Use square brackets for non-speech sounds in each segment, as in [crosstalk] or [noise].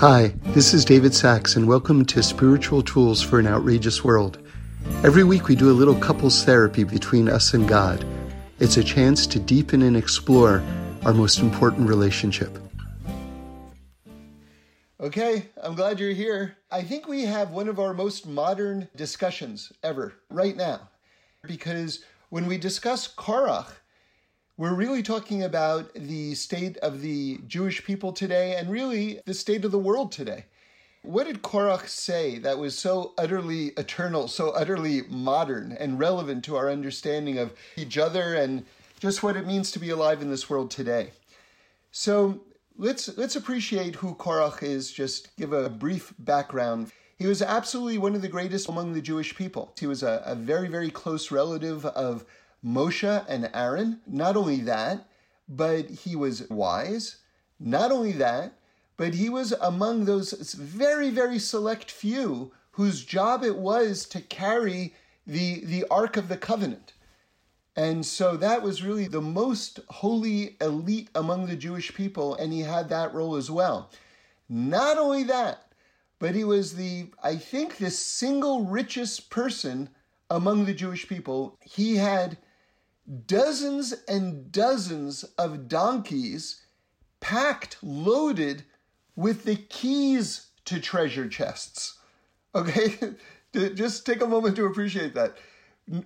Hi, this is David Sacks, and welcome to Spiritual Tools for an Outrageous World. Every week we do a little couples therapy between us and God. It's a chance to deepen and explore our most important relationship. Okay, I'm glad you're here. I think we have one of our most modern discussions ever right now because when we discuss Korach, we're really talking about the state of the Jewish people today and really the state of the world today. What did Korach say that was so utterly eternal, so utterly modern and relevant to our understanding of each other and just what it means to be alive in this world today? So let's let's appreciate who Korach is, just give a brief background. He was absolutely one of the greatest among the Jewish people. He was a, a very, very close relative of Moshe and Aaron. Not only that, but he was wise. Not only that, but he was among those very, very select few whose job it was to carry the, the Ark of the Covenant. And so that was really the most holy elite among the Jewish people, and he had that role as well. Not only that, but he was the, I think, the single richest person among the Jewish people. He had dozens and dozens of donkeys packed, loaded with the keys to treasure chests. Okay? [laughs] Just take a moment to appreciate that.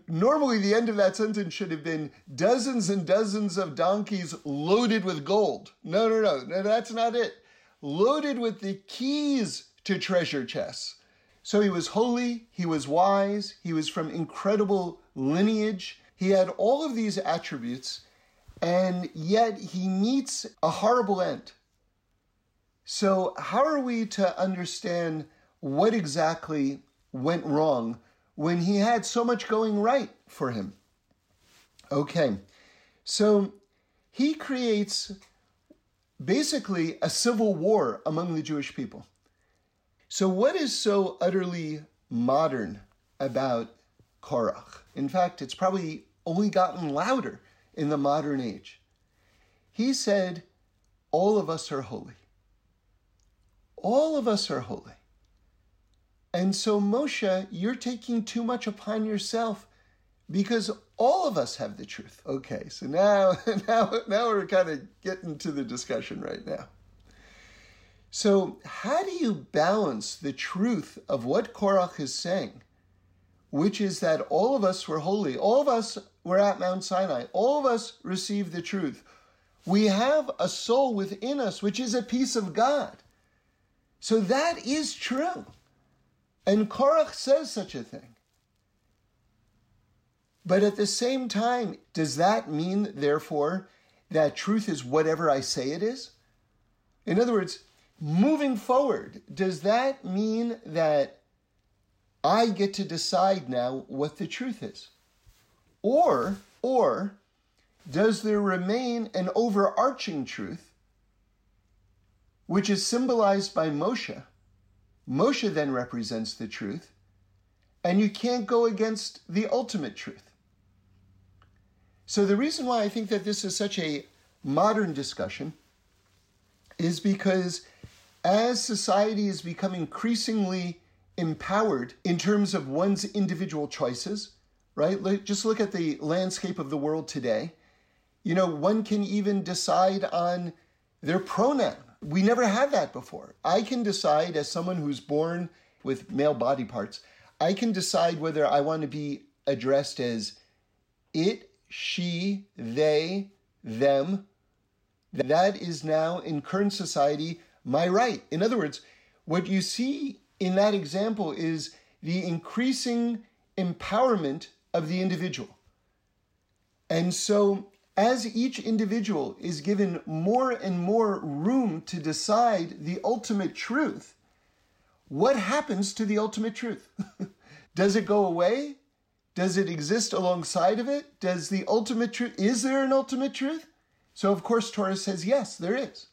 Normally, the end of that sentence should have been dozens and dozens of donkeys loaded with gold. No, no, no, no, that's not it. Loaded with the keys to treasure chests. So he was holy, he was wise, he was from incredible lineage, he had all of these attributes, and yet he meets a horrible end. So, how are we to understand what exactly went wrong when he had so much going right for him? Okay, so he creates basically a civil war among the Jewish people. So, what is so utterly modern about Korach? In fact, it's probably only gotten louder in the modern age. He said, All of us are holy. All of us are holy. And so, Moshe, you're taking too much upon yourself because all of us have the truth. Okay, so now, [laughs] now, now we're kind of getting to the discussion right now. So, how do you balance the truth of what Korach is saying which is that all of us were holy. All of us were at Mount Sinai. All of us received the truth. We have a soul within us which is a piece of God. So that is true. And Korach says such a thing. But at the same time, does that mean, therefore, that truth is whatever I say it is? In other words, moving forward, does that mean that I get to decide now what the truth is. Or, or does there remain an overarching truth which is symbolized by Moshe? Moshe then represents the truth, and you can't go against the ultimate truth. So, the reason why I think that this is such a modern discussion is because as society has become increasingly empowered in terms of one's individual choices, right? Just look at the landscape of the world today. You know, one can even decide on their pronoun. We never had that before. I can decide, as someone who's born with male body parts, I can decide whether I want to be addressed as it, she, they, them. That is now in current society my right. In other words, what you see in that example is the increasing empowerment of the individual. And so, as each individual is given more and more room to decide the ultimate truth, what happens to the ultimate truth? [laughs] Does it go away? Does it exist alongside of it? Does the ultimate truth, is there an ultimate truth? So, of course, Torah says yes, there is.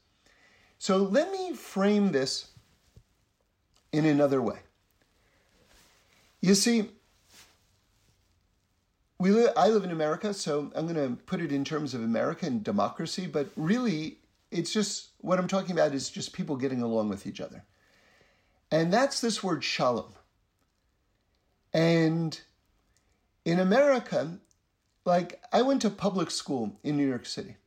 So, let me frame this in another way. You see, we li- I live in America, so I'm going to put it in terms of America and democracy, but really, it's just what I'm talking about is just people getting along with each other. And that's this word shalom. And in America, like I went to public school in New York City.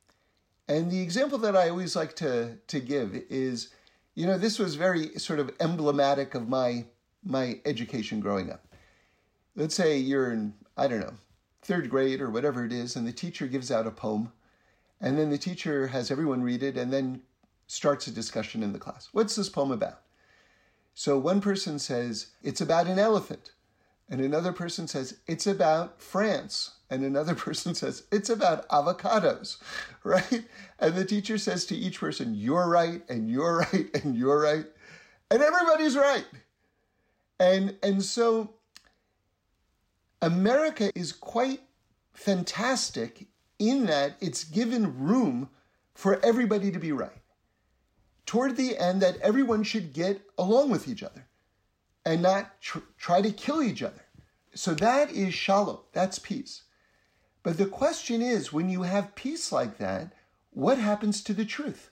And the example that I always like to, to give is, you know, this was very sort of emblematic of my my education growing up. Let's say you're in, I don't know, third grade or whatever it is, and the teacher gives out a poem, and then the teacher has everyone read it and then starts a discussion in the class. What's this poem about? So one person says, it's about an elephant. And another person says, it's about France. And another [laughs] person says, it's about avocados, [laughs] right? And the teacher says to each person, you're right, and you're [laughs] right, and you're right. And everybody's right. And, and so America is quite fantastic in that it's given room for everybody to be right. Toward the end, that everyone should get along with each other and not tr- try to kill each other. So that is shalom, that's peace. But the question is when you have peace like that, what happens to the truth?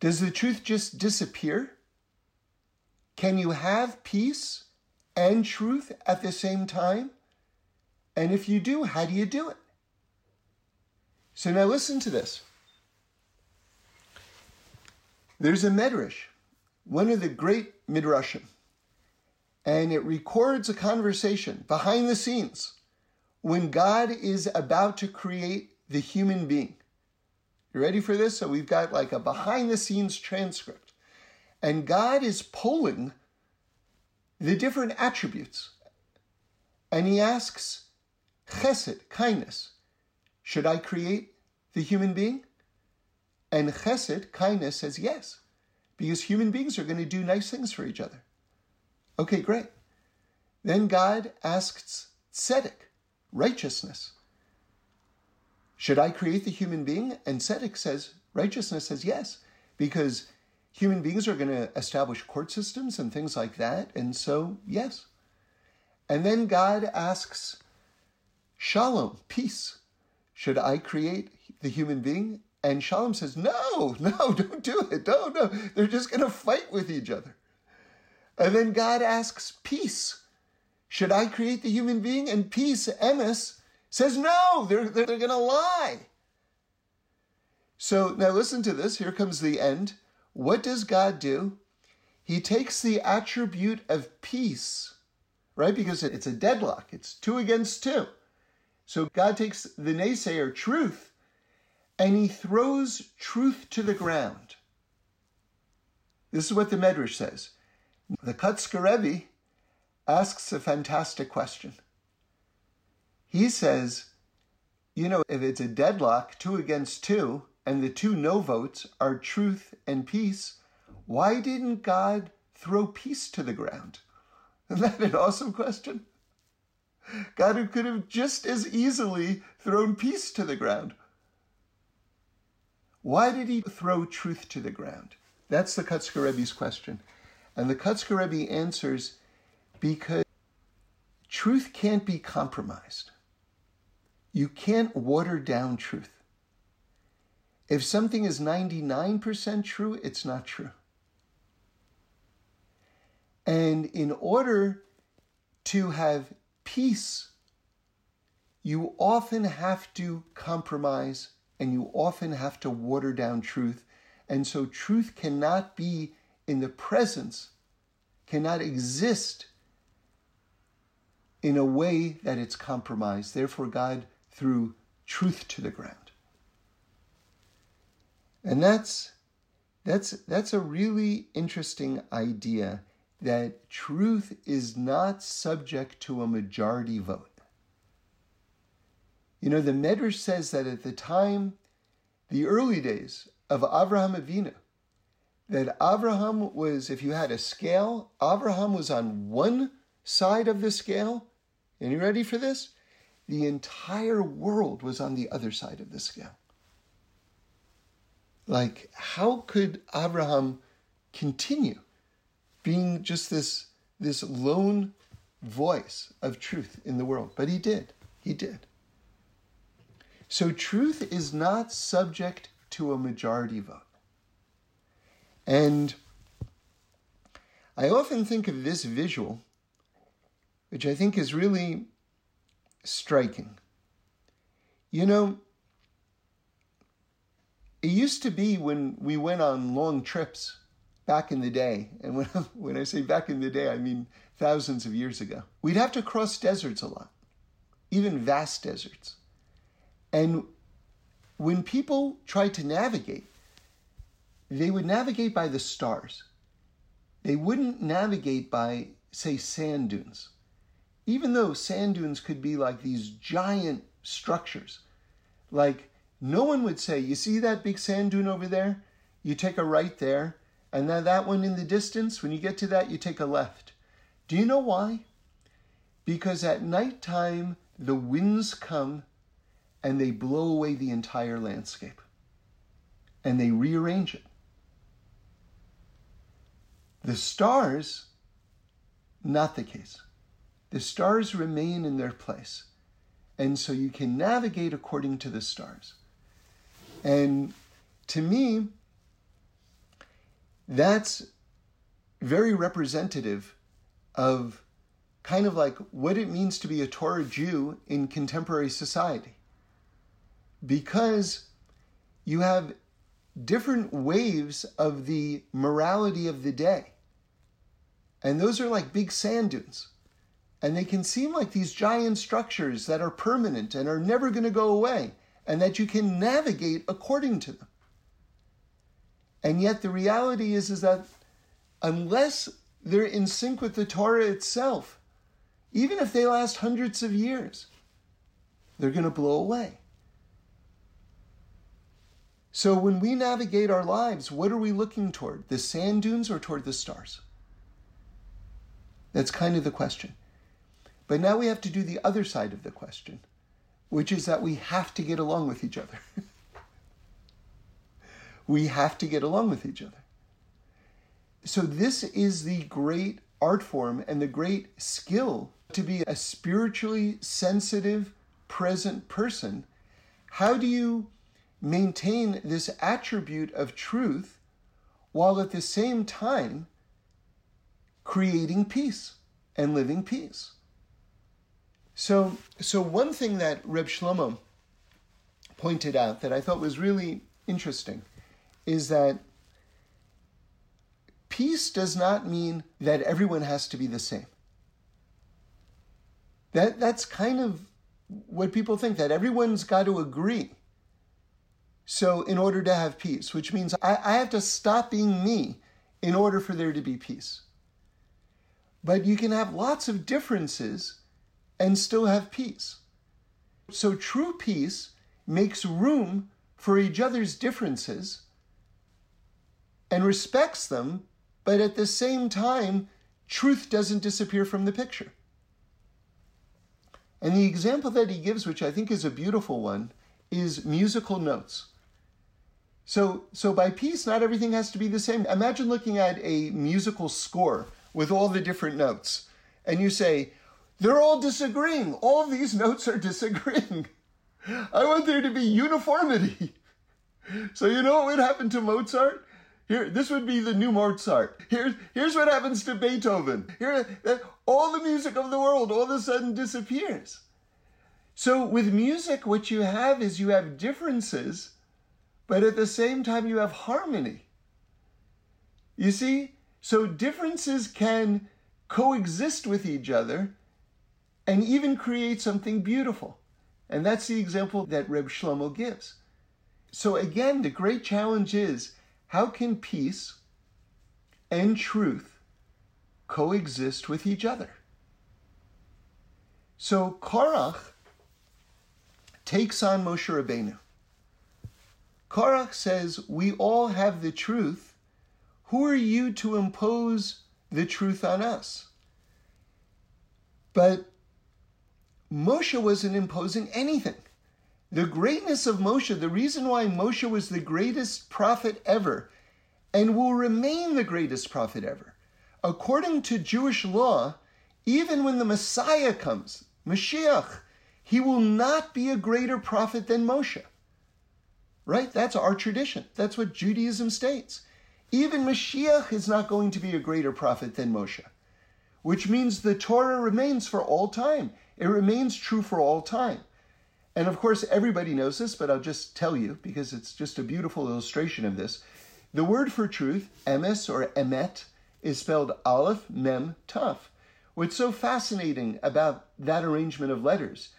Does the truth just disappear? Can you have peace and truth at the same time? And if you do, how do you do it? So now listen to this. There's a medrash, one of the great midrashim, and it records a conversation behind the scenes when God is about to create the human being. You ready for this? So we've got like a behind the scenes transcript. And God is pulling the different attributes. And he asks, Chesed, kindness, should I create the human being? And Chesed, kindness, says yes, because human beings are going to do nice things for each other. Okay, great. Then God asks Tzedek, righteousness. Should I create the human being? And Tzedek says, righteousness says yes, because human beings are going to establish court systems and things like that. And so, yes. And then God asks, Shalom, peace. Should I create the human being? And Shalom says, No, no, [laughs] don't do it. No, no. They're just going to fight with each other. And then God asks, Peace. Should I create the human being? And peace, Emes, says, No, they're, they're, they're going to lie. So now listen to this. Here comes the end. What does God do? He takes the attribute of peace, right? Because it's a deadlock, it's two against two. So God takes the naysayer, truth, and he throws truth to the ground. This is what the Medrash says. The Kotzker asks a fantastic question. He says, you know, if it's a deadlock, two against two, and the two no votes are truth and peace, why didn't God throw peace to the ground? [laughs] Isn't that an awesome question? God could have just as easily thrown peace to the ground. Why did he throw truth to the ground? That's the Kotzker Rebbe's question. And the Kotzker Rebbe answers because truth can't be compromised. You can't water down truth. If something is 99% true, it's not true. And in order to have peace, you often have to compromise and you often have to water down truth. And so truth cannot be in the presence, cannot exist in a way that it's compromised. Therefore, God threw truth to the ground. And that's that's that's a really interesting idea that truth is not subject to a majority vote. You know, the Medrash says that at the time, the early days of Avraham Avinu, that Avraham was, if you had a scale, Avraham was on one side of the scale. And you ready for this? The entire world was on the other side of the scale. Like, how could Abraham continue being just this, this lone voice of truth in the world? But he did. He did. So truth is not subject to a majority vote. And I often think of this visual, which I think is really striking. You know, it used to be when we went on long trips back in the day, and when, [laughs] when I say back in the day, I mean thousands of years ago, we'd have to cross deserts a lot, even vast deserts. And when people tried to navigate, they would navigate by the stars. They wouldn't navigate by, say, sand dunes. Even though sand dunes could be like these giant structures, like no one would say, You see that big sand dune over there? You take a right there, and then that one in the distance, when you get to that, you take a left. Do you know why? Because at nighttime, the winds come and they blow away the entire landscape and they rearrange it. The stars, not the case. The stars remain in their place. And so you can navigate according to the stars. And to me, that's very representative of kind of like what it means to be a Torah Jew in contemporary society. Because you have different waves of the morality of the day. And those are like big sand dunes. And they can seem like these giant structures that are permanent and are never going to go away, and that you can navigate according to them. And yet the reality is, is that unless they're in sync with the Torah itself, even if they last hundreds of years, they're going to blow away. So when we navigate our lives, what are we looking toward? The sand dunes or toward the stars? That's kind of the question. But now we have to do the other side of the question, which is that we have to get along with each other. [laughs] we have to get along with each other. So, this is the great art form and the great skill to be a spiritually sensitive, present person. How do you maintain this attribute of truth while at the same time creating peace and living peace. So, so one thing that Reb Shlomo pointed out that I thought was really interesting is that peace does not mean that everyone has to be the same. That, that's kind of what people think, that everyone's got to agree. So, in order to have peace, which means I, I have to stop being me in order for there to be peace. But you can have lots of differences and still have peace. So true peace makes room for each other's differences and respects them, but at the same time, truth doesn't disappear from the picture. And the example that he gives, which I think is a beautiful one, is musical notes. So, so by peace, not everything has to be the same. Imagine looking at a musical score with all the different notes, and you say, they're all disagreeing. All these notes are disagreeing. [laughs] I want there to be uniformity. [laughs] So you know what would happen to Mozart? Here, this would be the new Mozart. Here's, here's what happens to Beethoven. Here, eh, all the music of the world all of a sudden disappears. So with music, what you have is you have differences, but at the same time you have harmony. You see, so differences can coexist with each other and even create something beautiful. And that's the example that Reb Shlomo gives. So again, the great challenge is how can peace and truth coexist with each other? So Korach takes on Moshe Rabbeinu. Korach says, We all have the truth who are you to impose the truth on us? But Moshe wasn't imposing anything. The greatness of Moshe, the reason why Moshe was the greatest prophet ever and will remain the greatest prophet ever, according to Jewish law, even when the Messiah comes, Mashiach, he will not be a greater prophet than Moshe. Right? That's our tradition. That's what Judaism states even Mashiach is not going to be a greater prophet than Moshe, which means the Torah remains for all time. It remains true for all time. And of course, everybody knows this, but I'll just tell you because it's just a beautiful illustration of this. The word for truth, emes or emet, is spelled aleph, mem, taf. What's so fascinating about that arrangement of letters?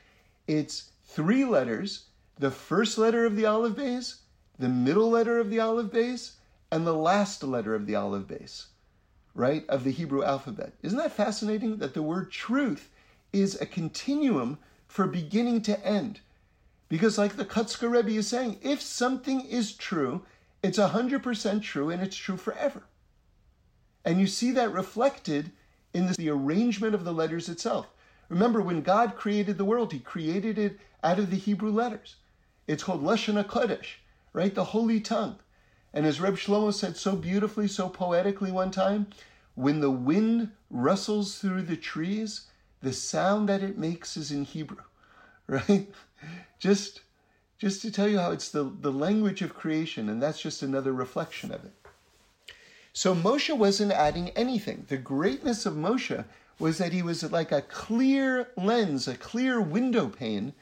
It's three letters, the first letter of the aleph Beis, the middle letter of the aleph Beis, and the last letter of the aleph Beis, right, of the Hebrew alphabet. Isn't that fascinating that the word truth is a continuum for beginning to end? Because, like the Kotzker Rebbe is saying, if something is true, it's 100% true and it's true forever. And you see that reflected in the arrangement of the letters itself. Remember, when God created the world, He created it out of the Hebrew letters. It's called Lashon HaKodesh, right? The holy tongue. And as Reb Shlomo said so beautifully, so poetically one time, when the wind rustles through the trees, the sound that it makes is in Hebrew, [laughs] right? Just, just to tell you how it's the, the language of creation, and that's just another reflection of it. So Moshe wasn't adding anything. The greatness of Moshe was that he was like a clear lens, a clear window pane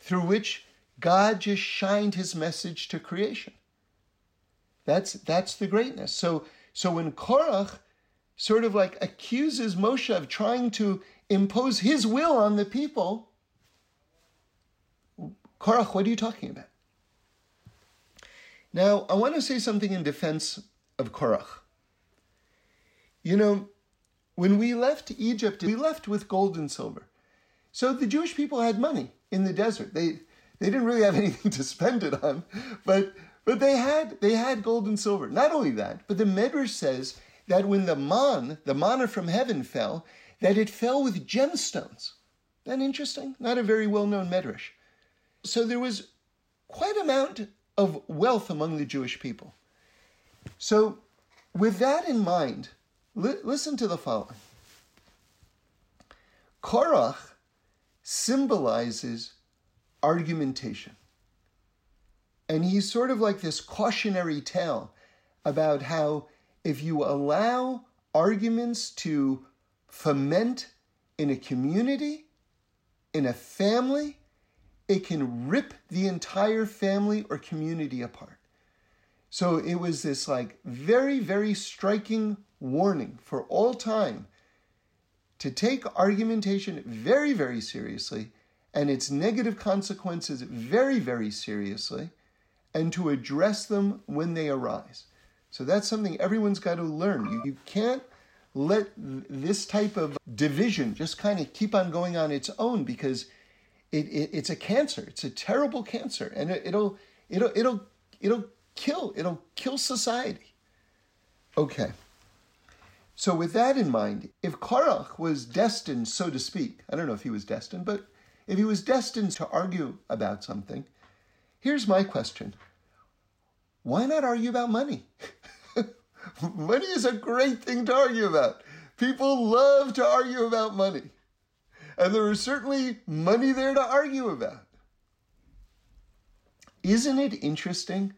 through which God just shined his message to creation. That's that's the greatness. So so when Korach sort of like accuses Moshe of trying to impose his will on the people, Korach, what are you talking about? Now, I want to say something in defense of Korach. You know, when we left Egypt, we left with gold and silver. So the Jewish people had money in the desert. They they didn't really have [laughs] anything to spend it on, but but they had they had gold and silver. Not only that, but the Medrash says that when the man, the manna from heaven fell, that it fell with gemstones. That interesting? Not a very well-known Medrash. So there was quite amount of wealth among the Jewish people. So with that in mind, listen to the following. Korach symbolizes argumentation. And he's sort of like this cautionary tale about how if you allow arguments to foment in a community, in a family, it can rip the entire family or community apart. So it was this like very, very striking warning for all time to take argumentation very, very seriously and its negative consequences very, very seriously and to address them when they arise. So that's something everyone's got to learn. You, you can't let this type of division just kind of keep on going on its own because it, it, it's a cancer. It's a terrible cancer, and it, it'll it'll it'll it'll kill. It'll kill society. Okay. So, with that in mind, if Korach was destined, so to speak, I don't know if he was destined, but if he was destined to argue about something, here's my question Why not argue about money? [laughs] money is a great thing to argue about. People love to argue about money. And there is certainly money there to argue about. Isn't it interesting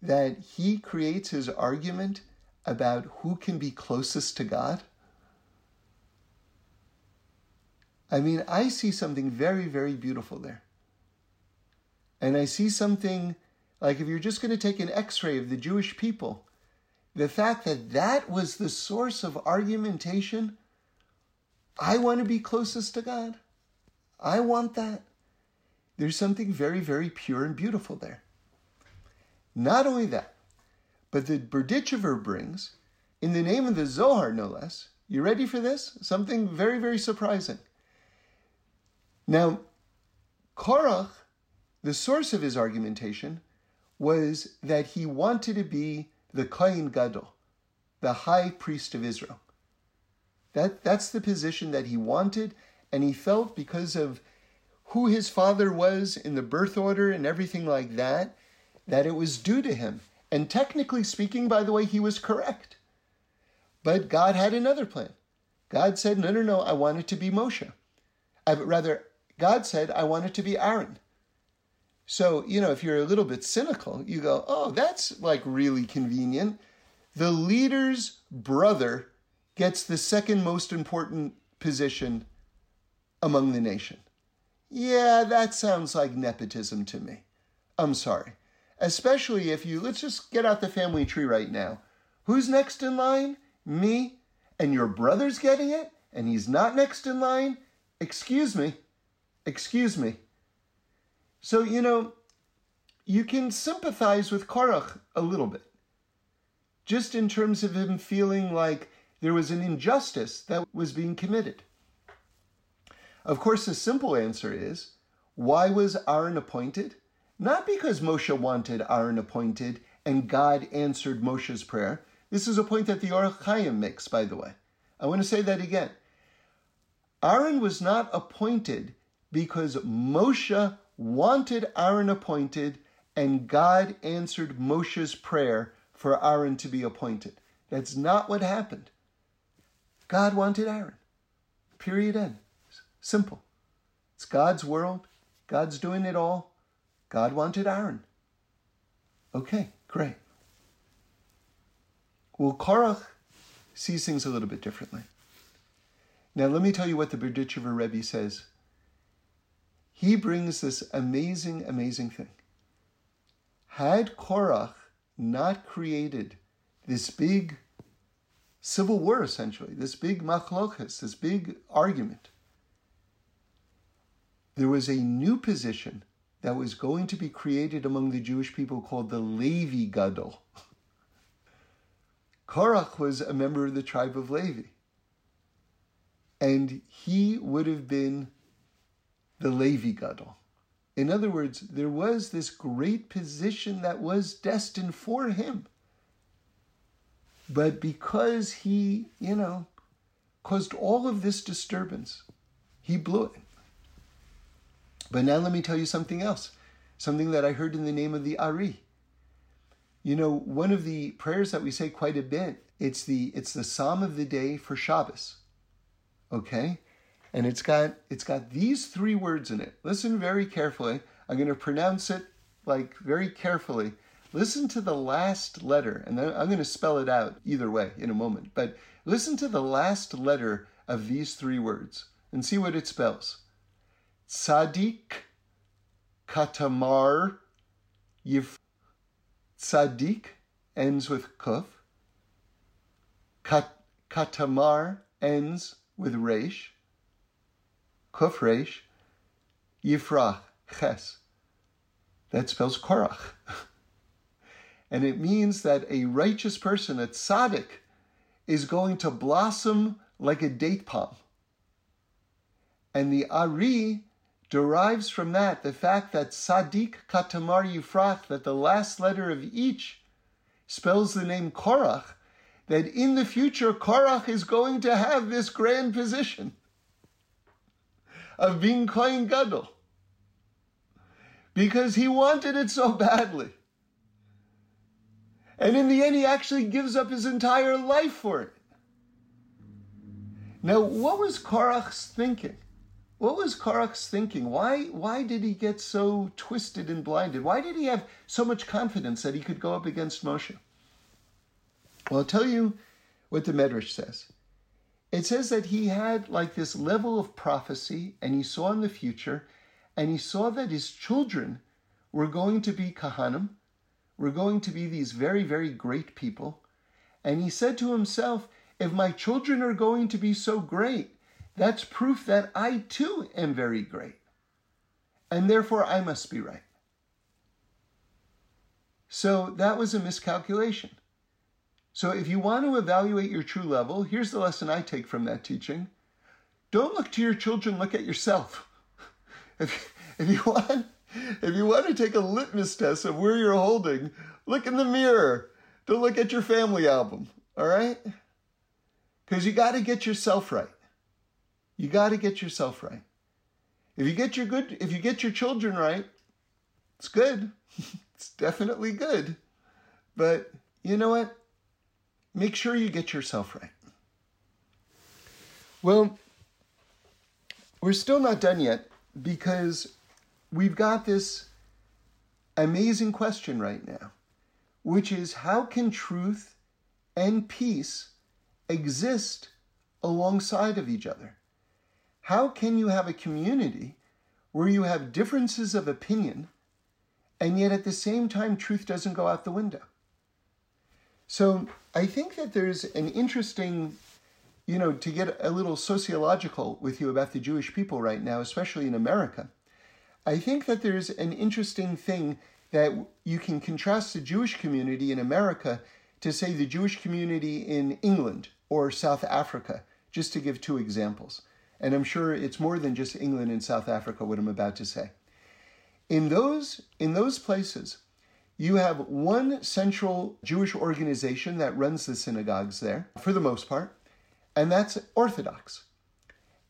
that he creates his argument about who can be closest to God? I mean, I see something very, very beautiful there. And I see something like if you're just going to take an x ray of the Jewish people, the fact that that was the source of argumentation, I want to be closest to God. I want that. There's something very, very pure and beautiful there. Not only that, but the Berdichever brings, in the name of the Zohar, no less. You ready for this? Something very, very surprising. Now, Korach, the source of his argumentation, was that he wanted to be the Kohen Gadol, the high priest of Israel. That, that's the position that he wanted, and he felt because of who his father was in the birth order and everything like that, that it was due to him. And technically speaking, by the way, he was correct. But God had another plan. God said, no, no, no, I want it to be Moshe. Uh, I, rather, God said, I want it to be Aaron. So, you know, if you're a little bit cynical, you go, oh, that's like really convenient. the leader's brother gets the second most important position among the nation. Yeah, that sounds like nepotism to me. I'm sorry. Especially if you, let's just get out the family tree right now. Who's next in line? Me? And your brother's getting it? And he's not next in line? Excuse me. Excuse me. So, you know, you can sympathize with Korach a little bit, just in terms of him feeling like there was an injustice that was being committed. Of course, the simple answer is why was Aaron appointed? Not because Moshe wanted Aaron appointed and God answered Moshe's prayer. This is a point that the Or Chaim makes, by the way. I want to say that again. Aaron was not appointed because Moshe wanted Aaron appointed and God answered Moshe's prayer for Aaron to be appointed. That's not what happened. God wanted Aaron. Period end. Simple. It's God's world. God's doing it all. God wanted Aaron. Okay, great. Well, Korach sees things a little bit differently. Now, let me tell you what the Berditchever Rebbe says. He brings this amazing, amazing thing. Had Korach not created this big civil war, essentially, this big machlokas, this big argument, there was a new position that was going to be created among the Jewish people called the Levi Gadol. Korach was a member of the tribe of Levi. And he would have been the Levi Gadol. In other words, there was this great position that was destined for him. But because he, you know, caused all of this disturbance, he blew it. But now let me tell you something else, something that I heard in the name of the Ari. You know, one of the prayers that we say quite a bit, it's the it's the psalm of the day for Shabbos. Okay? And it's got it's got these three words in it. Listen very carefully. I'm going to pronounce it like very carefully. Listen to the last letter, and then I'm going to spell it out either way in a moment. But listen to the last letter of these three words and see what it spells. Tzadik Katamar Yif. Tzadik ends with kuf. Kat, katamar ends with resh. Kuf resh. Ches. That spells Korach. [laughs] and it means that a righteous person, a tzaddik, is going to blossom like a date palm. And the Ari derives from that the fact that Sadik Katamar Yifrach, that the last letter of each spells the name Korach, that in the future Korach is going to have this grand position of being Kohen Gadol. Because he wanted it so badly. And in the end, he actually gives up his entire life for it. Now, what was Korach's thinking? What was Korach's thinking? Why, why did he get so twisted and blinded? Why did he have so much confidence that he could go up against Moshe? Well, I'll tell you what the Medrash says. It says that he had like this level of prophecy and he saw in the future and he saw that his children were going to be Kahanim, were going to be these very, very great people. And he said to himself, if my children are going to be so great, that's proof that I too am very great. And therefore I must be right. So that was a miscalculation. So if you want to evaluate your true level, here's the lesson I take from that teaching. Don't look to your children, look at yourself. [laughs] If, if you want if you want to take a litmus test of where you're holding, look in the mirror. Don't look at your family album, all right? Because you got to get yourself right. You got to get yourself right. If you get your good, if you get your children right, it's good. [laughs] it's definitely good. But you know what? Make sure you get yourself right. Well, we're still not done yet because we've got this amazing question right now, which is how can truth and peace exist alongside of each other? How can you have a community where you have differences of opinion and yet at the same time truth doesn't go out the window? So I think that there's an interesting, you know, to get a little sociological with you about the Jewish people right now, especially in America. I think that there's an interesting thing that you can contrast the Jewish community in America to say the Jewish community in England or South Africa, just to give two examples. And I'm sure it's more than just England and South Africa, what I'm about to say. In those, in those places, you have one central Jewish organization that runs the synagogues there, for the most part, and that's Orthodox.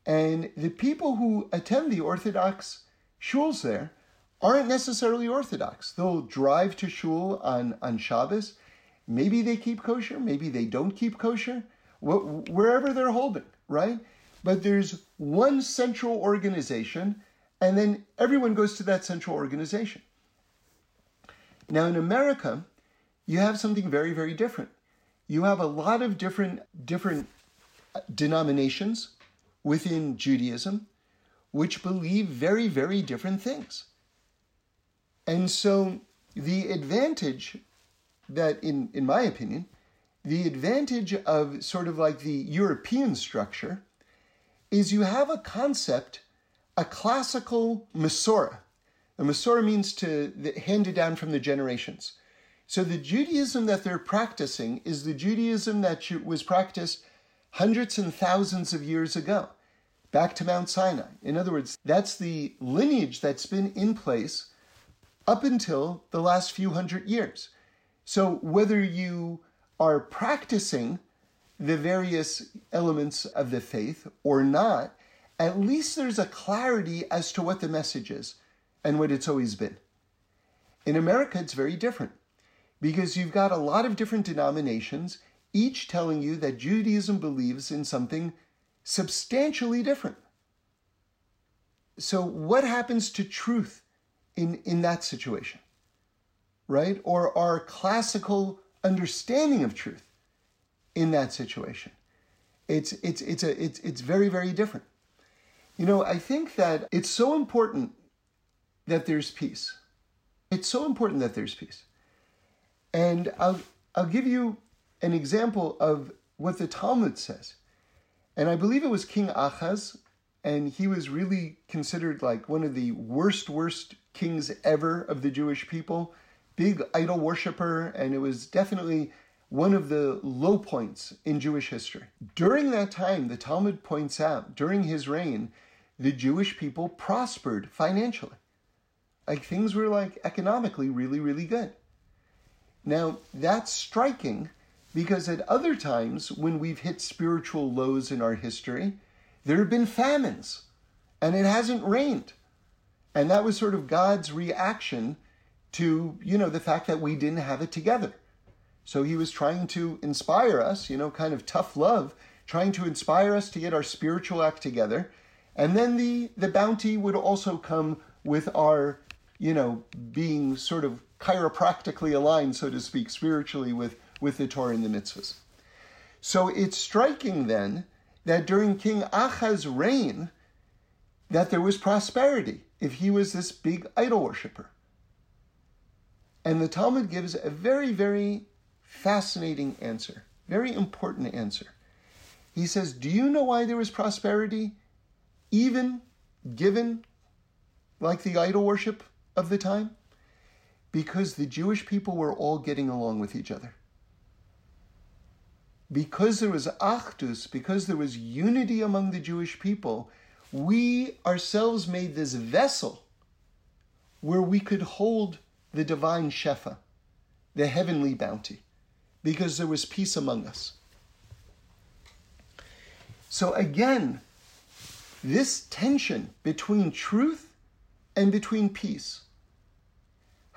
And the people who attend the Orthodox shuls there aren't necessarily Orthodox. They'll drive to shul on, on Shabbos. Maybe they keep kosher, maybe they don't keep kosher, wherever they're holding, right? But there's one central organization, and then everyone goes to that central organization. Now, in America, you have something very, very different. You have a lot of different, different uh, denominations within Judaism which believe very, very different things. And so the advantage that, in, in my opinion, the advantage of sort of like the European structure is you have a concept, a classical Masorah. A Masorah means to hand it down from the generations. So the Judaism that they're practicing is the Judaism that was practiced hundreds and thousands of years ago, back to Mount Sinai. In other words, that's the lineage that's been in place up until the last few hundred years. So whether you are practicing the various elements of the faith or not, at least there's a clarity as to what the message is and what it's always been. In America, it's very different because you've got a lot of different denominations, each telling you that Judaism believes in something substantially different. So, what happens to truth in, in that situation, right? Or our classical understanding of truth in that situation. It's, it's, it's, a, it's, it's very, very different. You know, I think that it's so important that there's peace. It's so important that there's peace. And I'll, I'll give you an example of what the Talmud says. And I believe it was King Achaz, and he was really considered like one of the worst, worst kings ever of the Jewish people, big idol worshiper, and it was definitely one of the low points in Jewish history. During that time, the Talmud points out, during his reign, the Jewish people prospered financially. Like things were like economically really, really good. Now, that's striking because at other times when we've hit spiritual lows in our history, there have been famines and it hasn't rained. And that was sort of God's reaction to, you know, the fact that we didn't have it together. So he was trying to inspire us, you know, kind of tough love, trying to inspire us to get our spiritual act together. And then the, the bounty would also come with our, you know, being sort of chiropractically aligned, so to speak, spiritually with, with the Torah and the mitzvahs. So it's striking then that during King Achaz's reign, that there was prosperity if he was this big idol worshiper. And the Talmud gives a very, very fascinating answer, very important answer. He says, Do you know why there was prosperity, even given like the idol worship of the time? Because the Jewish people were all getting along with each other. Because there was achdus, because there was unity among the Jewish people, we ourselves made this vessel where we could hold the divine Shefa, the heavenly bounty, because there was peace among us. So again, this tension between truth and between peace.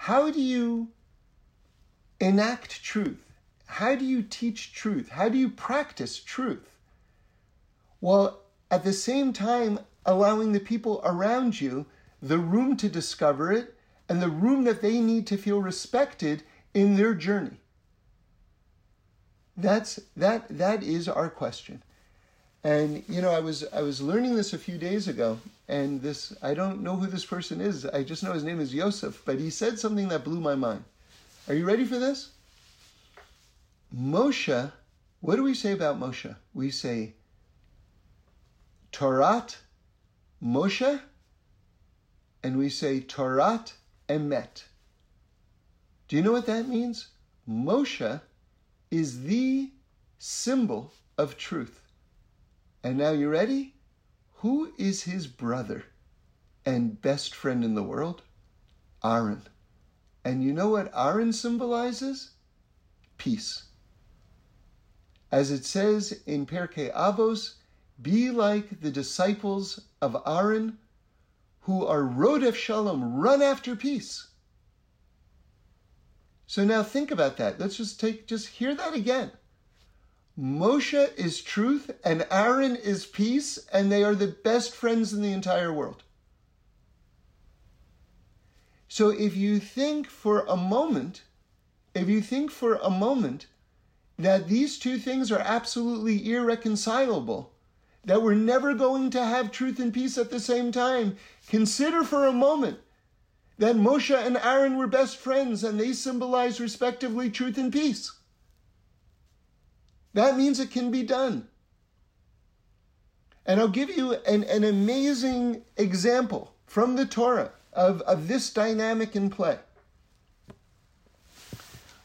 How do you enact truth? How do you teach truth? How do you practice truth? While at the same time allowing the people around you the room to discover it and the room that they need to feel respected in their journey. That's that that is our question. And you know, I was I was learning this a few days ago, and this I don't know who this person is. I just know his name is Yosef, but he said something that blew my mind. Are you ready for this? Moshe, what do we say about Moshe? We say Torat Moshe, and we say Torat Emet. Do you know what that means? Moshe is the symbol of truth. And now you ready? Who is his brother and best friend in the world? Aaron. And you know what Aaron symbolizes? Peace. As it says in Pirkei Avos, be like the disciples of Aaron who are Rodef Shalom, run after peace. So now think about that. Let's just take, just hear that again. Moshe is truth and Aaron is peace, and they are the best friends in the entire world. So if you think for a moment, if you think for a moment that these two things are absolutely irreconcilable, that we're never going to have truth and peace at the same time, consider for a moment that Moshe and Aaron were best friends and they symbolize respectively truth and peace. That means it can be done. And I'll give you an, an amazing example from the Torah of, of this dynamic in play.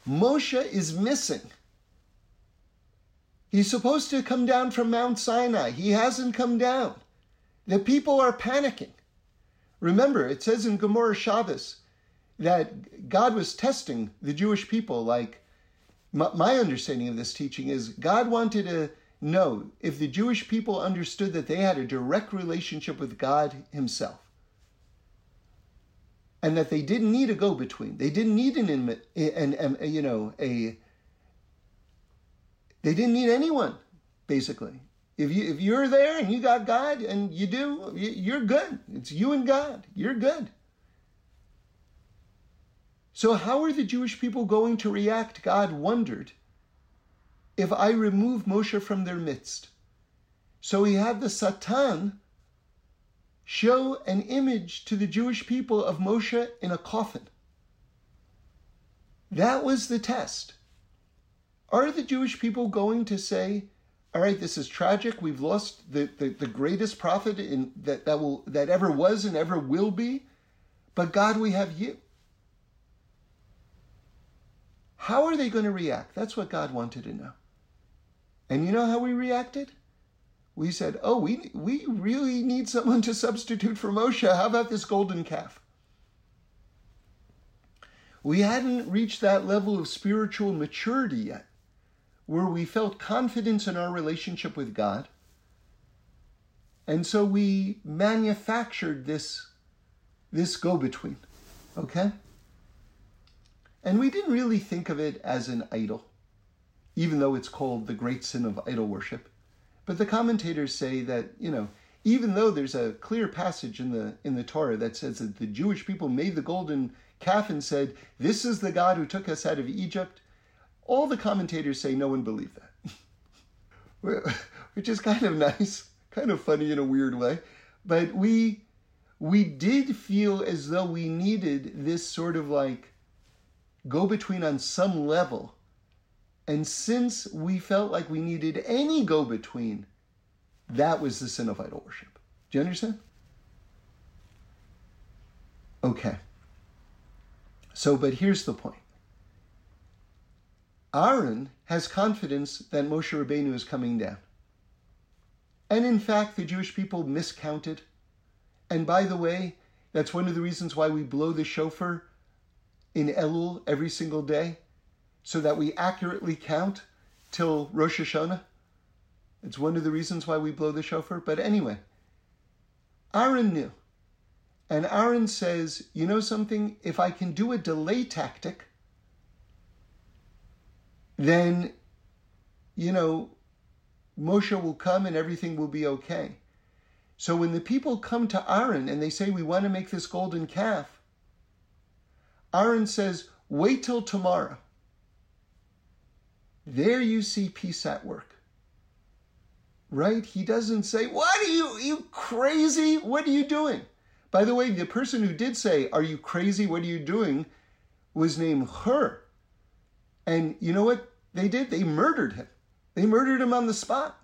Moshe is missing. He's supposed to come down from Mount Sinai. He hasn't come down. The people are panicking. Remember, it says in Gemara Shabbos that God was testing the Jewish people. Like, my, understanding of this teaching is God wanted to know if the Jewish people understood that they had a direct relationship with God Himself and that they didn't need a go-between. They didn't need an, an, an, you know a. They didn't need anyone, basically. If you if you're there and you got God and you do, you're good. It's you and God. You're good. So how are the Jewish people going to react? God wondered. If I remove Moshe from their midst. So he had the Satan show an image to the Jewish people of Moshe in a coffin. That was the test. Are the Jewish people going to say, all right, this is tragic. We've lost the, the, the, greatest prophet in that, that will that ever was and ever will be. But God, we have you. How are they going to react? That's what God wanted to know. And you know how we reacted? We said, oh, we, we really need someone to substitute for Moshe. How about this golden calf? We hadn't reached that level of spiritual maturity yet where we felt confidence in our relationship with God. And so we manufactured this, this go between. Okay? And we didn't really think of it as an idol, even though it's called the great sin of idol worship. But the commentators say that, you know, even though there's a clear passage in the in the Torah that says that the Jewish people made the golden calf and said, This is the God who took us out of Egypt, all the commentators say no one believed that, [laughs] which is kind of nice, kind of funny in a weird way. But we we did feel as though we needed this sort of like go between on some level. And since we felt like we needed any go between, that was the sin of idol worship. Do you understand? Okay. So, but here's the point Aaron has confidence that Moshe Rabbeinu is coming down. And in fact, the Jewish people miscounted. And by the way, that's one of the reasons why we blow the shofar in Elul every single day, so that we accurately count till Rosh Hashanah. It's one of the reasons why we blow the shofar. But anyway, Aaron knew. And Aaron says, you know something? If I can do a delay tactic, then, you know, Moshe will come and everything will be okay. So when the people come to Aaron and they say, We want to make this golden calf, Aaron says, Wait till tomorrow. There you see peace at work. Right? He doesn't say, What are you, you crazy? What are you doing? By the way, the person who did say, Are you crazy? What are you doing? was named Hur. And you know what they did? They murdered him. They murdered him on the spot.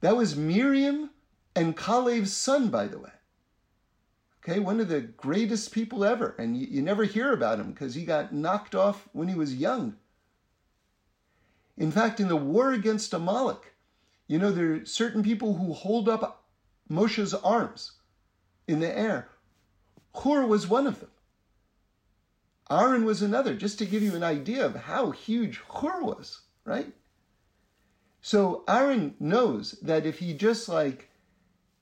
That was Miriam and Kalev's son, by the way. Okay, one of the greatest people ever. And you, you never hear about him because he got knocked off when he was young. In fact, in the war against Amalek, you know, there are certain people who hold up Moshe's arms in the air. Hur was one of them. Aaron was another, just to give you an idea of how huge Hur was, right? So Aaron knows that if he just like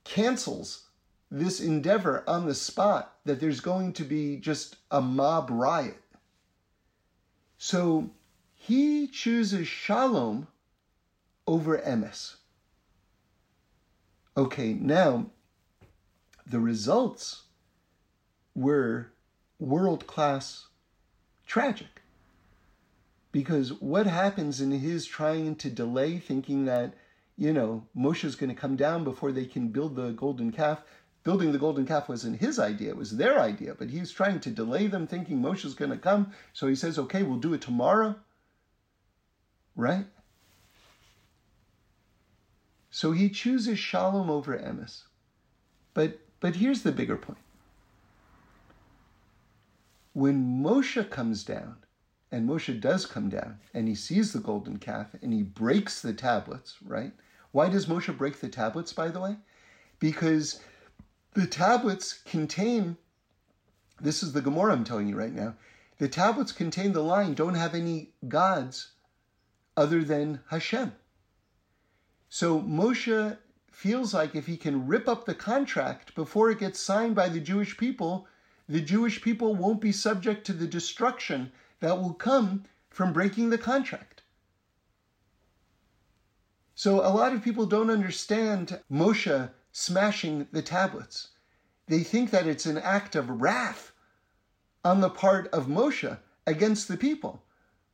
cancels this endeavor on the spot, that there's going to be just a mob riot. So he chooses shalom over emes. Okay, now the results were world class tragic. Because what happens in his trying to delay, thinking that, you know, Moshe's going to come down before they can build the golden calf? Building the golden calf wasn't his idea, it was their idea, but he's trying to delay them, thinking Moshe's going to come. So he says, okay, we'll do it tomorrow. Right? So he chooses shalom over emes. But but here's the bigger point. When Moshe comes down, and Moshe does come down, and he sees the golden calf, and he breaks the tablets, right? Why does Moshe break the tablets, by the way? Because the tablets contain, this is the Gemara I'm telling you right now, the tablets contain the line, don't have any gods other than Hashem. So Moshe feels like if he can rip up the contract before it gets signed by the Jewish people, the Jewish people won't be subject to the destruction that will come from breaking the contract. So a lot of people don't understand Moshe smashing the tablets. They think that it's an act of wrath on the part of Moshe against the people.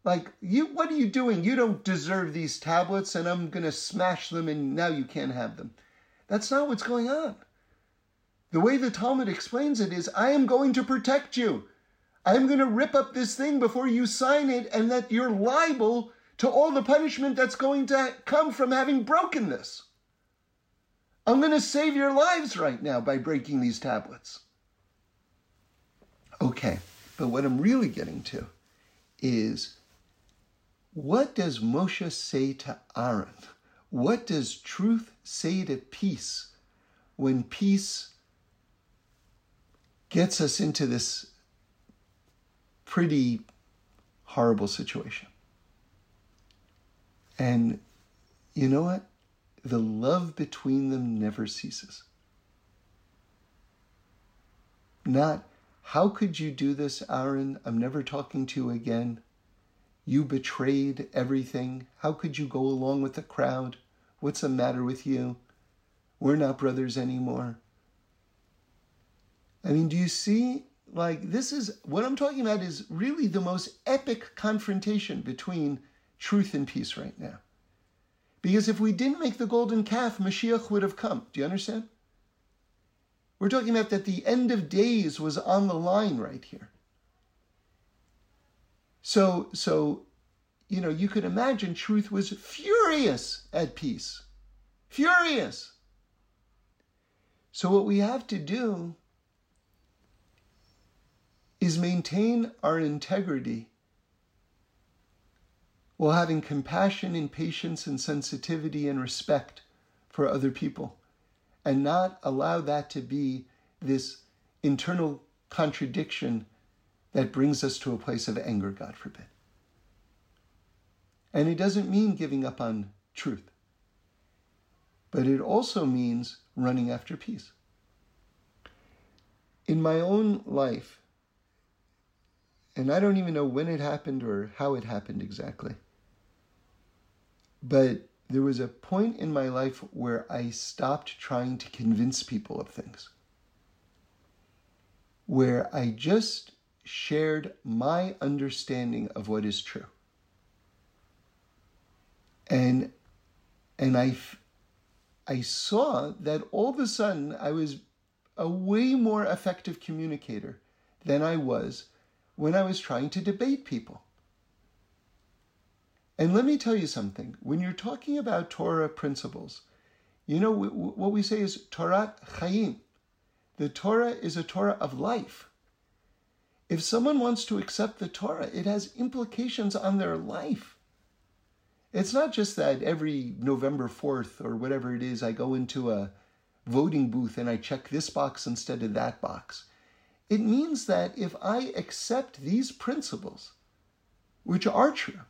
Like, you, what are you doing? You don't deserve these tablets, and I'm going to smash them, and now you can't have them. That's not what's going on. The way the Talmud explains it is I am going to protect you. I'm going to rip up this thing before you sign it, and that you're liable to all the punishment that's going to come from having broken this. I'm going to save your lives right now by breaking these tablets. Okay, but what I'm really getting to is what does Moshe say to Aaron? What does truth say to peace when peace gets us into this pretty horrible situation? And you know what? The love between them never ceases. Not, how could you do this, Aaron? I'm never talking to you again. You betrayed everything. How could you go along with the crowd? What's the matter with you? We're not brothers anymore. I mean, do you see? Like, this is what I'm talking about is really the most epic confrontation between truth and peace right now. Because if we didn't make the golden calf, Mashiach would have come. Do you understand? We're talking about that the end of days was on the line right here. So, so, you know, you could imagine truth was furious at peace. Furious. So, what we have to do is maintain our integrity while having compassion and patience and sensitivity and respect for other people and not allow that to be this internal contradiction that brings us to a place of anger, God forbid. And it doesn't mean giving up on truth, but it also means running after peace. In my own life, and I don't even know when it happened or how it happened exactly, but there was a point in my life where I stopped trying to convince people of things, where I just shared my understanding of what is true. And and I I saw that all of a sudden I was a way more effective communicator than I was when I was trying to debate people. And let me tell you something when you're talking about Torah principles, you know what we say is Torah Chaim. The Torah is a Torah of life. If someone wants to accept the Torah, it has implications on their life. It's not just that every November 4th or whatever it is, I go into a voting booth and I check this box instead of that box. It means that if I accept these principles, which are true,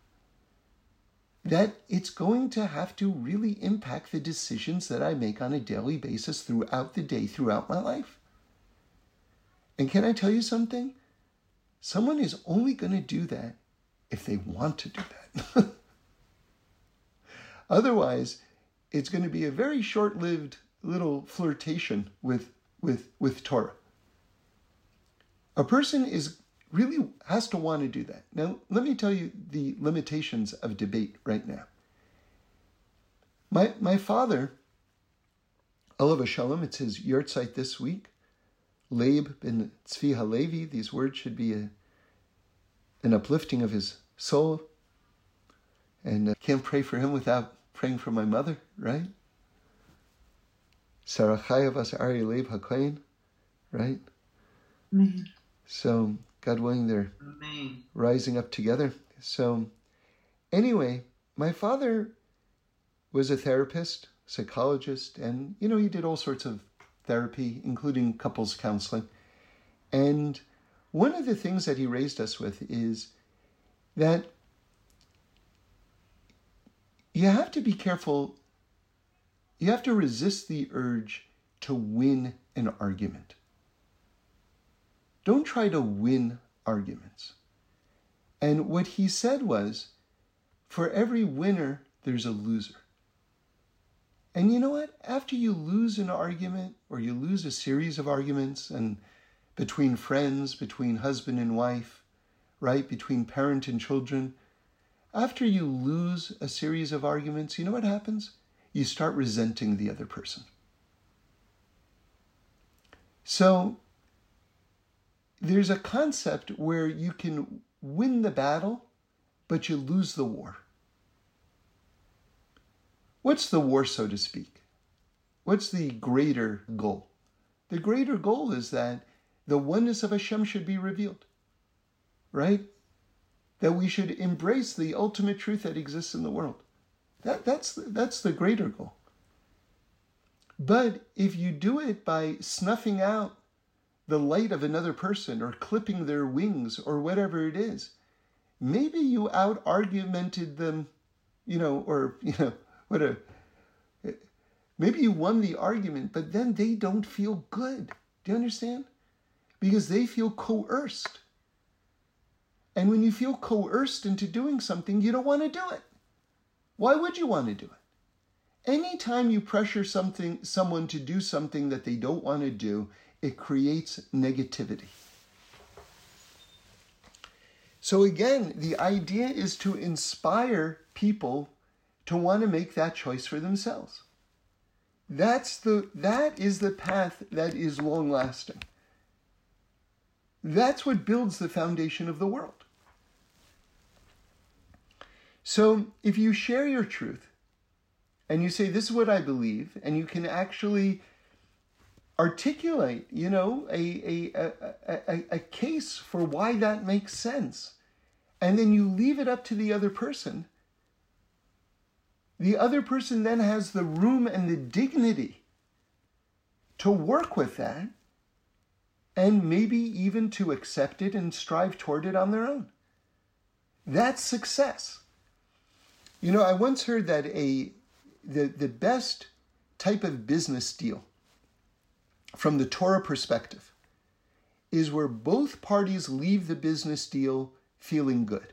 that it's going to have to really impact the decisions that I make on a daily basis throughout the day, throughout my life. And can I tell you something? Someone is only going to do that if they want to do that. [laughs] Otherwise, it's going to be a very short lived little flirtation with, with, with Torah. A person is really has to want to do that. Now, let me tell you the limitations of debate right now. My, my father, Olav Shalom, it's his yahrzeit this week. Leib ben Tzvi Halevi, these words should be a, an uplifting of his soul. And I can't pray for him without praying for my mother, right? Sarah Chaya bas Ari Leib HaKoin, right? Amen. So God willing, they're Amen. rising up together. So, anyway, my father was a therapist, psychologist, and, you know, he did all sorts of therapy, including couples counseling. And one of the things that he raised us with is that you have to be careful, you have to resist the urge to win an argument. Don't try to win arguments. And what he said was for every winner, there's a loser. And you know what? After you lose an argument or you lose a series of arguments and between friends, between husband and wife, right? Between parent and children, after you lose a series of arguments, you know what happens? You start resenting the other person. So there's a concept where you can win the battle, but you lose the war. What's the war, so to speak? What's the greater goal? The greater goal is that the oneness of Hashem should be revealed, right? That we should embrace the ultimate truth that exists in the world. That, that's, that's the greater goal. But if you do it by snuffing out the light of another person or clipping their wings or whatever it is. Maybe you out argumented them, you know, or, [laughs] you know, what a, maybe you won the argument, but then they don't feel good. Do you understand? Because they feel coerced. And when you feel coerced into doing something, you don't want to do it. Why would you want to do it? Anytime you pressure something, someone to do something that they don't want to do, it creates negativity. So, again, the idea is to inspire people to want to make that choice for themselves. That's the, that is the path that is long lasting. That's what builds the foundation of the world. So, if you share your truth and you say, This is what I believe, and you can actually articulate, you know, a, a, a, a, case for why that makes sense. And then you leave it up to the other person. The other person then has the room and the dignity to work with that and maybe even to accept it and strive toward it on their own. That's success. You know, I once heard that a the, the best type of business deal from the Torah perspective is where both parties leave the business deal feeling good.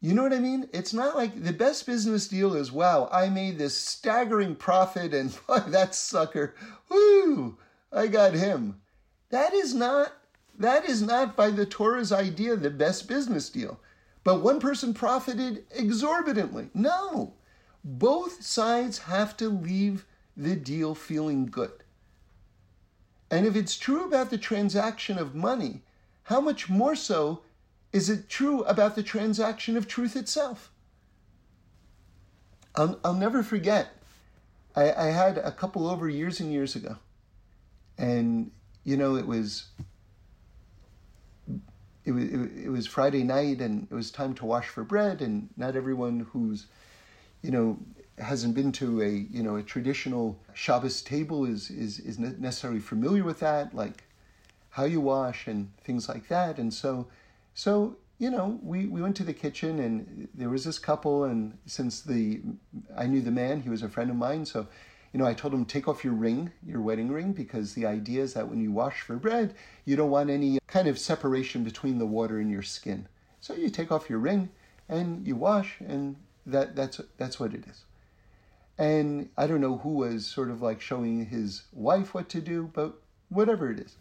You know what I mean? It's not like the best business deal is wow, I made this staggering profit and [laughs] that sucker, whoo, I got him. That is not that is not by the Torah's idea the best business deal. but one person profited exorbitantly. No, both sides have to leave the deal feeling good. And if it's true about the transaction of money, how much more so is it true about the transaction of truth itself? I'll, I'll never forget, I, I had a couple over years and years ago. And, you know, it was it was it was Friday night and it was time to wash for bread and not everyone who's you know hasn't been to a you know a traditional Shabbos table is is is necessarily familiar with that like how you wash and things like that and so so you know we we went to the kitchen and there was this couple and since the I knew the man he was a friend of mine so you know, I told him, take off your ring, your wedding ring, because the idea is that when you wash for bread, you don't want any kind of separation between the water and your skin. So you take off your ring and you wash, and that, that's, that's what it is. And I don't know who was sort of like showing his wife what to do, but whatever it is.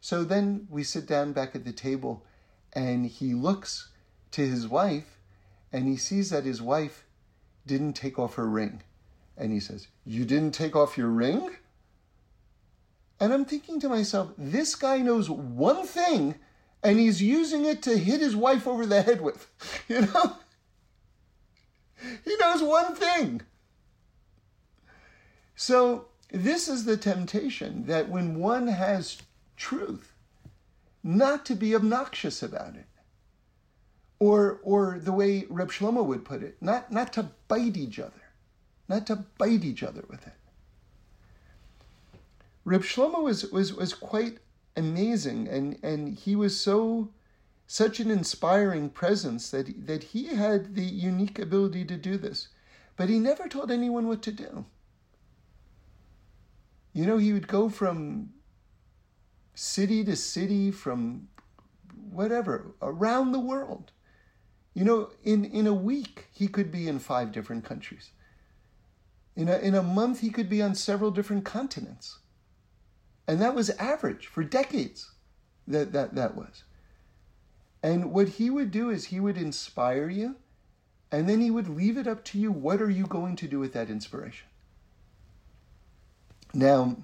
So then we sit down back at the table, and he looks to his wife, and he sees that his wife didn't take off her ring. And he says, You didn't take off your ring? And I'm thinking to myself, this guy knows one thing and he's using it to hit his wife over the head with. [laughs] You know? He knows one thing. So, this is the temptation that when one has truth, not to be obnoxious about it. Or, or the way Reb Shlomo would put it, not, not to bite each other not to bite each other with it. Reb Shlomo was, was, was quite amazing, and, and he was so such an inspiring presence that, that he had the unique ability to do this. But he never told anyone what to do. You know, he would go from city to city, from whatever, around the world. You know, in, in a week, he could be in five different countries. In a, in a month, he could be on several different continents. And that was average for decades. That, that, that was. And what he would do is he would inspire you, and then he would leave it up to you. What are you going to do with that inspiration? Now,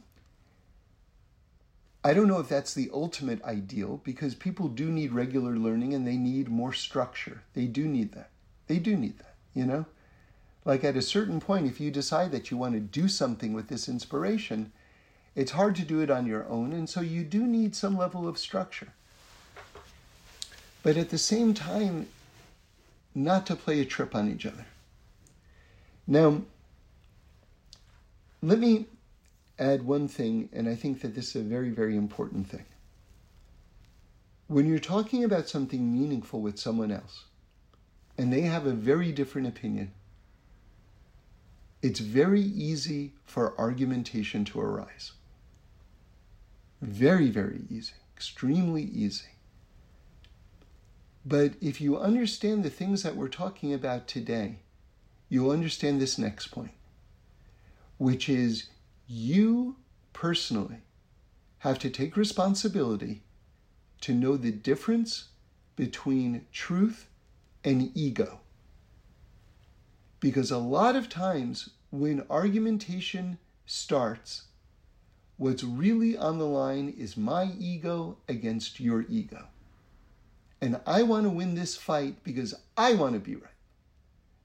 I don't know if that's the ultimate ideal because people do need regular learning and they need more structure. They do need that. They do need that, you know? Like at a certain point, if you decide that you want to do something with this inspiration, it's hard to do it on your own, and so you do need some level of structure. But at the same time, not to play a trip on each other. Now, let me add one thing, and I think that this is a very, very important thing. When you're talking about something meaningful with someone else, and they have a very different opinion, it's very easy for argumentation to arise. Very, very easy, extremely easy. But if you understand the things that we're talking about today, you'll understand this next point, which is you personally have to take responsibility to know the difference between truth and ego. Because a lot of times when argumentation starts, what's really on the line is my ego against your ego. And I want to win this fight because I want to be right.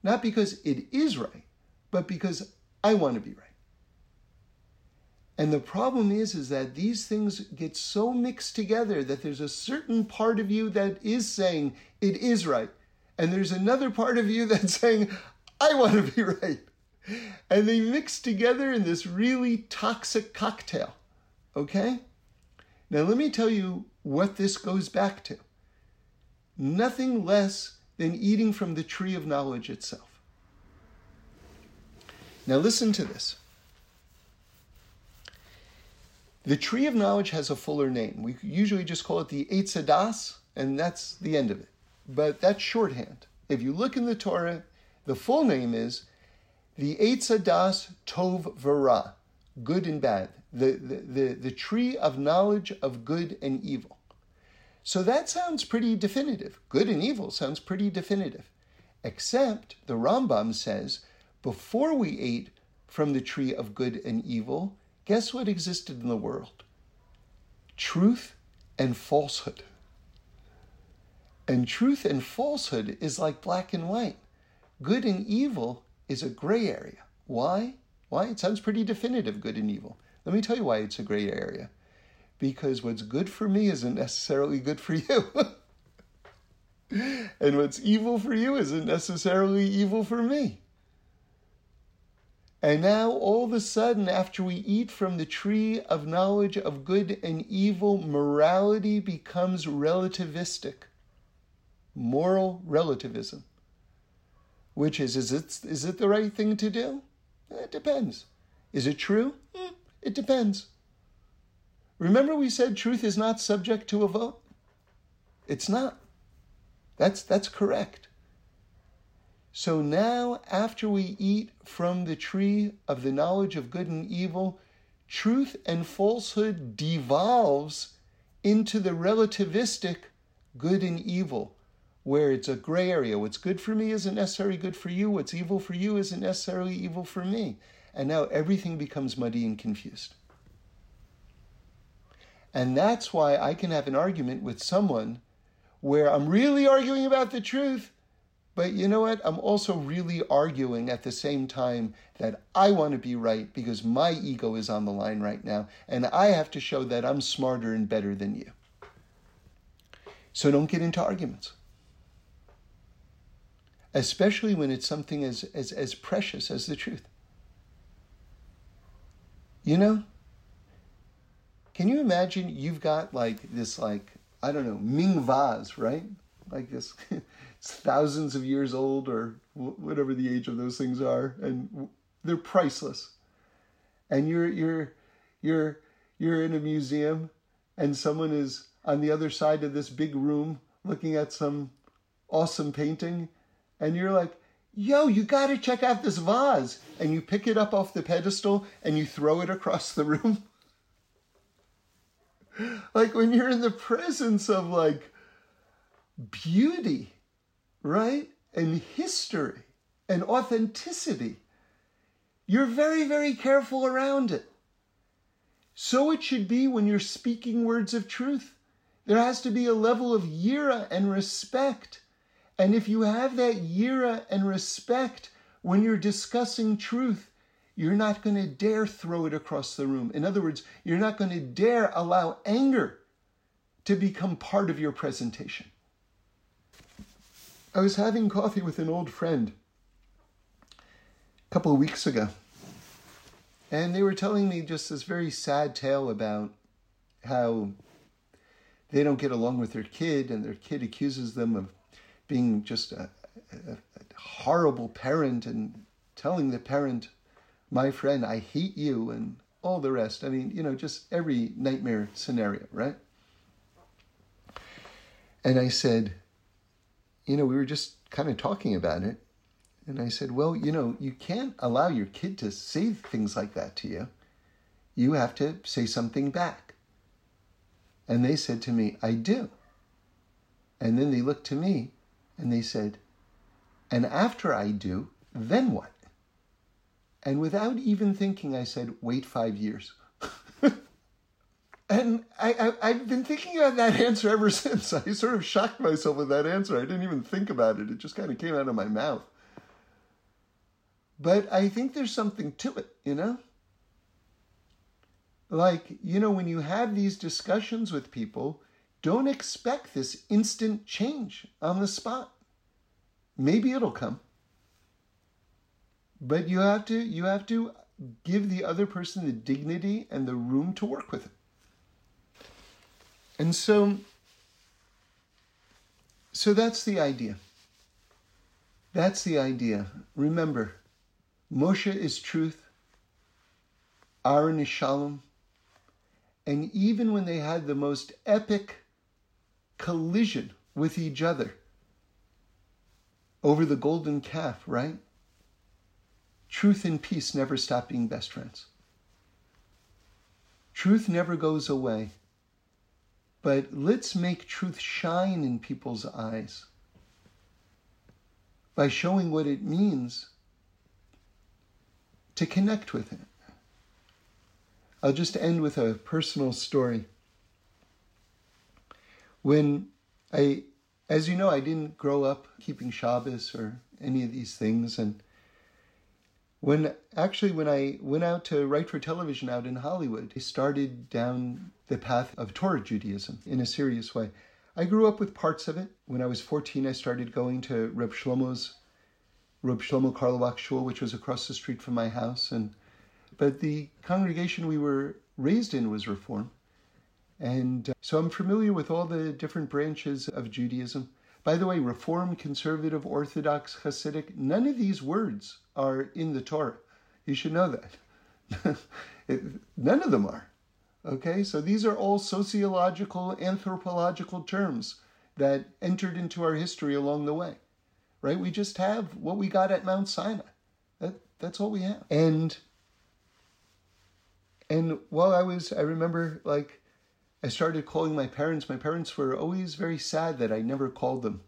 Not because it is right, but because I want to be right. And the problem is, is that these things get so mixed together that there's a certain part of you that is saying it is right. And there's another part of you [laughs] that's saying, I want to be [laughs] right. And they mix together in this really toxic cocktail. Okay? Now, let me tell you what this goes back to nothing less than eating from the tree of knowledge itself. Now, listen to this. The tree of knowledge has a fuller name. We usually just call it the Eitz Hadas, and that's the end of it. But that's shorthand. If you look in the Torah, the full name is the Eitz Hadas Tov V'Ra, good and bad, the, the, the, the tree of knowledge of good and evil. So that sounds pretty definitive. Good and evil sounds pretty definitive. Except the Rambam says before we ate from the tree of good and evil, guess what existed in the world? Truth and falsehood. And truth and falsehood is like black and white. Good and evil is a gray area. Why? Why? It sounds pretty definitive, good and evil. Let me tell you why it's a gray area. Because what's good for me isn't necessarily good for you. [laughs] and what's evil for you isn't necessarily evil for me. And now, all of a sudden, after we eat from the tree of knowledge of good and evil, morality becomes relativistic. Moral relativism. Which is, is it, is it the right thing to do? It depends. Is it true? Hmm, it depends. Remember, we said truth is not subject to a vote? It's not. That's, that's correct. So now, after we eat from the tree of the knowledge of good and evil, truth and falsehood devolves into the relativistic good and evil, where it's a gray area. What's good for me isn't necessarily good for you. What's evil for you isn't necessarily evil for me. And now everything becomes muddy and confused. And that's why I can have an argument with someone where I'm really arguing about the truth, but you know what? I'm also really arguing at the same time that I want to be right because my ego is on the line right now, and I have to show that I'm smarter and better than you. So don't get into arguments. Especially when it's something as, as, as precious as the truth. You know? Can you imagine you've got like this like I don't know, Ming vase, right? Like this, [laughs] thousands of years old or whatever the age of those things are, and they're priceless. And you're you're you're you're in a museum, and someone is on the other side of this big room looking at some awesome painting, and you're like, "Yo, you got to check out this vase!" And you pick it up off the pedestal and you throw it across the room [laughs] like when you're in the presence of like beauty, right? And history and authenticity, you're very, very careful around it. So it should be when you're speaking words of truth. There has to be a level of yira and respect. And if you have that yira and respect when you're discussing truth, you're not going to dare throw it across the room. In other words, you're not going to dare allow anger to become part of your presentation. I was having coffee with an old friend a couple of weeks ago, and they were telling me just this very sad tale about how they don't get along with their kid, and their kid accuses them of being just a, a, a horrible parent and telling the parent my friend, I hate you, and all the rest. I mean, you know, just every nightmare scenario, right? And I said, you know, we were just kind of talking about it. And I said, well, you know, you can't allow your kid to say things like that to you. You have to say something back. And they said to me, I do. And then they looked to me and they said, and after I do, then what? And without even thinking, I said, wait five years. [laughs] and I, I, have been thinking about that answer ever [laughs] since. I sort of shocked myself with that answer. I didn't even think about it, it just kind of came out of my mouth. But I think there's something to it, you know? Like, you know, when you have these discussions with people, don't expect this instant change on the spot. Maybe it'll come but you have to you have to give the other person the dignity and the room to work with it and so so that's the idea that's the idea remember moshe is truth aaron is shalom and even when they had the most epic collision with each other over the golden calf right Truth and peace never stop being best friends. Truth never goes away. But let's make truth shine in people's eyes by showing what it means to connect with it. I'll just end with a personal story. When I, as you know, I didn't grow up keeping Shabbos or any of these things, and when actually when I went out to write for television out in Hollywood, I started down the path of Torah Judaism in a serious way. I grew up with parts of it. When I was 14, I started going to Reb Shlomo's, Reb Shlomo Carlebach Shul, which was across the street from my house. And but the congregation we were raised in was Reform, and uh, so I'm familiar with all the different branches of Judaism. By the way, Reform, Conservative, Orthodox, Hasidic, none of these words are in the Torah. You should know that. [laughs] none of them are. Okay, so these are all sociological, anthropological terms that entered into our history along the way, right? We just have what we got at Mount Sinai. That, that's all we have. And and while I was, I remember like I started calling my parents. My parents were always very sad that I never called them.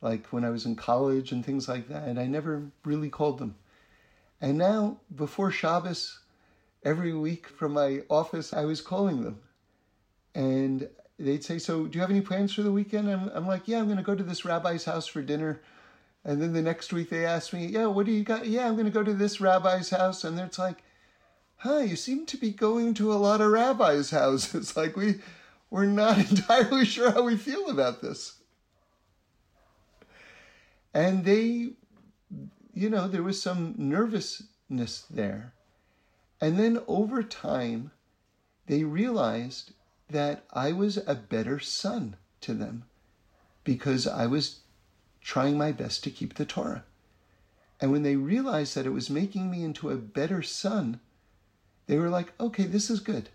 Like when I was in college and things like that, I never really called them. And now, before Shabbos, every week from my office, I was calling them. And they'd say, So, do you have any plans for the weekend? I'm, I'm like, Yeah, I'm going to go to this rabbi's house for dinner. And then the next week they asked me, Yeah, what do you got? Yeah, I'm going to go to this rabbi's house. And it's like, Huh, you seem to be going to a lot of rabbis' houses. [laughs] like, we, we're not [laughs] entirely sure how we feel about this. And they, you know, there was some nervousness there. And then over time, they realized that I was a better son to them because I was trying my best to keep the Torah. And when they realized that it was making me into a better son, they were like, okay, this is good.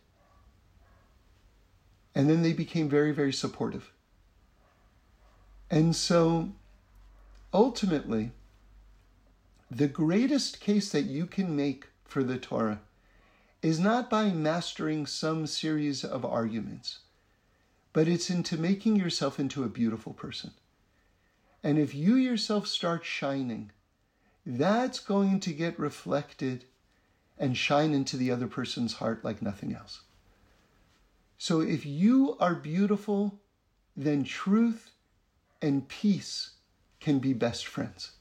And then they became very, very supportive. And so ultimately, the greatest case that you can make for the Torah is not by mastering some series of arguments, but it's into making yourself into a beautiful person. And if you yourself start shining, that's going to get reflected and shine into the other person's heart like nothing else. So if you are beautiful, then truth and peace can be best friends.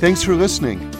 Thanks for listening.